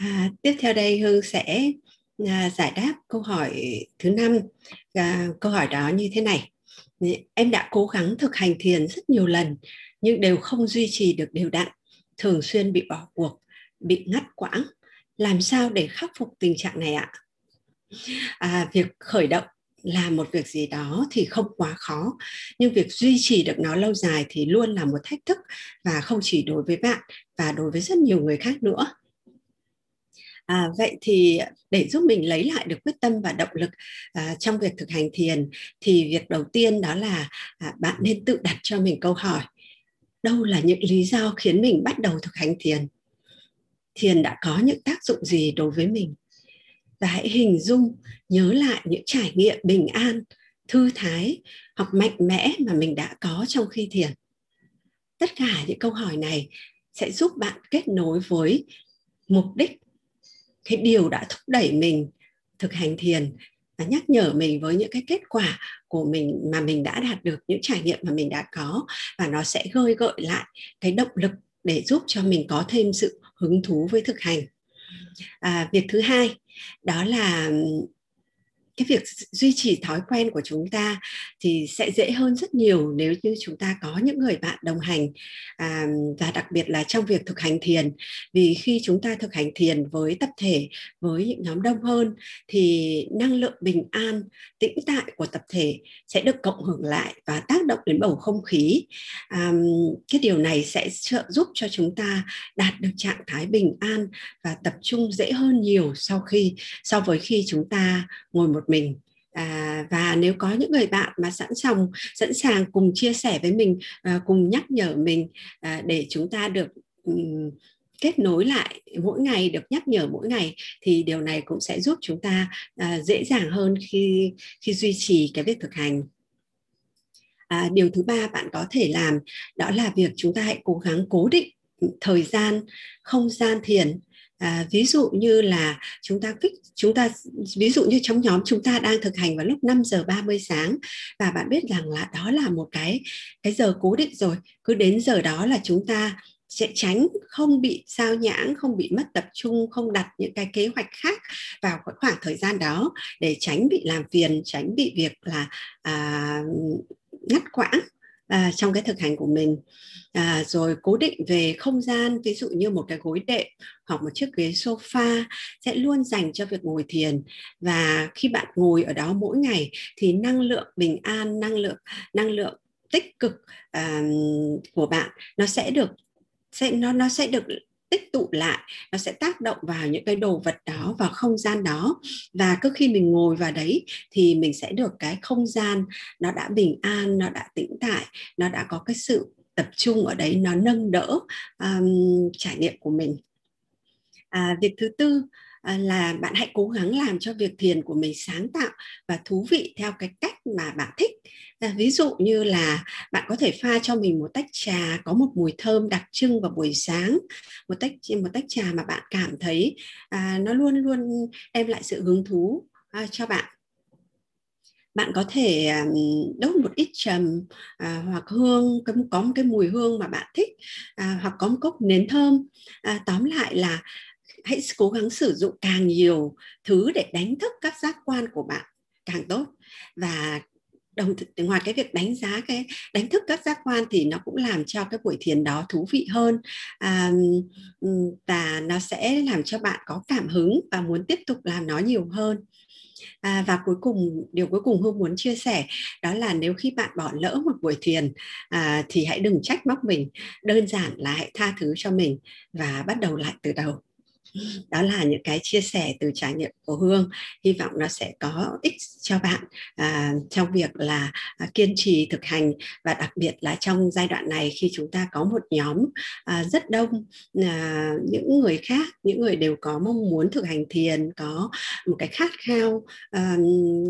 À, tiếp theo đây Hương sẽ à, giải đáp câu hỏi thứ năm. À, câu hỏi đó như thế này. Em đã cố gắng thực hành thiền rất nhiều lần nhưng đều không duy trì được đều đặn, thường xuyên bị bỏ cuộc, bị ngắt quãng. Làm sao để khắc phục tình trạng này ạ? À, việc khởi động làm một việc gì đó thì không quá khó nhưng việc duy trì được nó lâu dài thì luôn là một thách thức và không chỉ đối với bạn và đối với rất nhiều người khác nữa À, vậy thì để giúp mình lấy lại được quyết tâm và động lực à, trong việc thực hành thiền thì việc đầu tiên đó là à, bạn nên tự đặt cho mình câu hỏi đâu là những lý do khiến mình bắt đầu thực hành thiền? Thiền đã có những tác dụng gì đối với mình? Và hãy hình dung nhớ lại những trải nghiệm bình an thư thái hoặc mạnh mẽ mà mình đã có trong khi thiền. Tất cả những câu hỏi này sẽ giúp bạn kết nối với mục đích cái điều đã thúc đẩy mình thực hành thiền và nhắc nhở mình với những cái kết quả của mình mà mình đã đạt được những trải nghiệm mà mình đã có. Và nó sẽ gơi gợi lại cái động lực để giúp cho mình có thêm sự hứng thú với thực hành. À, việc thứ hai đó là cái việc duy trì thói quen của chúng ta thì sẽ dễ hơn rất nhiều nếu như chúng ta có những người bạn đồng hành à, và đặc biệt là trong việc thực hành thiền. Vì khi chúng ta thực hành thiền với tập thể với những nhóm đông hơn thì năng lượng bình an tĩnh tại của tập thể sẽ được cộng hưởng lại và tác động đến bầu không khí. À, cái điều này sẽ trợ giúp cho chúng ta đạt được trạng thái bình an và tập trung dễ hơn nhiều sau khi so với khi chúng ta ngồi một mình. À, và nếu có những người bạn mà sẵn sàng sẵn sàng cùng chia sẻ với mình à, cùng nhắc nhở mình à, để chúng ta được um, kết nối lại mỗi ngày được nhắc nhở mỗi ngày thì điều này cũng sẽ giúp chúng ta à, dễ dàng hơn khi khi duy trì cái việc thực hành. À, điều thứ ba bạn có thể làm đó là việc chúng ta hãy cố gắng cố định thời gian không gian thiền à, ví dụ như là chúng ta kích chúng ta ví dụ như trong nhóm chúng ta đang thực hành vào lúc 5 giờ 30 sáng và bạn biết rằng là đó là một cái cái giờ cố định rồi. Cứ đến giờ đó là chúng ta sẽ tránh không bị sao nhãng không bị mất tập trung không đặt những cái kế hoạch khác vào cái khoảng thời gian đó để tránh bị làm phiền tránh bị việc là à, ngắt quãng à, trong cái thực hành của mình. À, rồi cố định về không gian ví dụ như một cái gối đệm hoặc một chiếc ghế sofa sẽ luôn dành cho việc ngồi thiền. Và khi bạn ngồi ở đó mỗi ngày thì năng lượng bình an năng lượng năng lượng tích cực à, của bạn nó sẽ được sẽ nó nó sẽ được tích tụ lại nó sẽ tác động vào những cái đồ vật đó vào không gian đó. Và cứ khi mình ngồi vào đấy thì mình sẽ được cái không gian nó đã bình an nó đã tĩnh tại nó đã có cái sự tập trung ở đấy nó nâng đỡ um, trải nghiệm của mình. À, việc thứ tư à, là bạn hãy cố gắng làm cho việc thiền của mình sáng tạo và thú vị theo cái cách mà bạn thích à, ví dụ như là bạn có thể pha cho mình một tách trà có một mùi thơm đặc trưng vào buổi sáng. Một tách một tách trà mà bạn cảm thấy à, nó luôn luôn đem lại sự hứng thú à, cho bạn. Bạn có thể à, đốt một ít trầm à, hoặc hương có một cái mùi hương mà bạn thích à, hoặc có một cốc nến thơm. À, tóm lại là hãy cố gắng sử dụng càng nhiều thứ để đánh thức các giác quan của bạn càng tốt. Và đồng ngoài cái việc đánh giá cái đánh thức các giác quan thì nó cũng làm cho cái buổi thiền đó thú vị hơn. À, và nó sẽ làm cho bạn có cảm hứng và muốn tiếp tục làm nó nhiều hơn. À, và cuối cùng điều cuối cùng hương muốn chia sẻ đó là nếu khi bạn bỏ lỡ một buổi thiền à, thì hãy đừng trách móc mình đơn giản là hãy tha thứ cho mình và bắt đầu lại từ đầu đó là những cái chia sẻ từ trải nghiệm của hương. Hy vọng nó sẽ có ích cho bạn à, trong việc là à, kiên trì thực hành. Và đặc biệt là trong giai đoạn này khi chúng ta có một nhóm à, rất đông à, những người khác những người đều có mong muốn thực hành thiền có một cái khát khao à,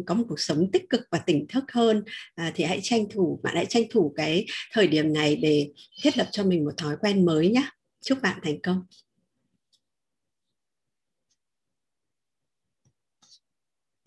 có một cuộc sống tích cực và tỉnh thức hơn à, thì hãy tranh thủ bạn hãy tranh thủ cái thời điểm này để thiết lập cho mình một thói quen mới nhé chúc bạn thành công.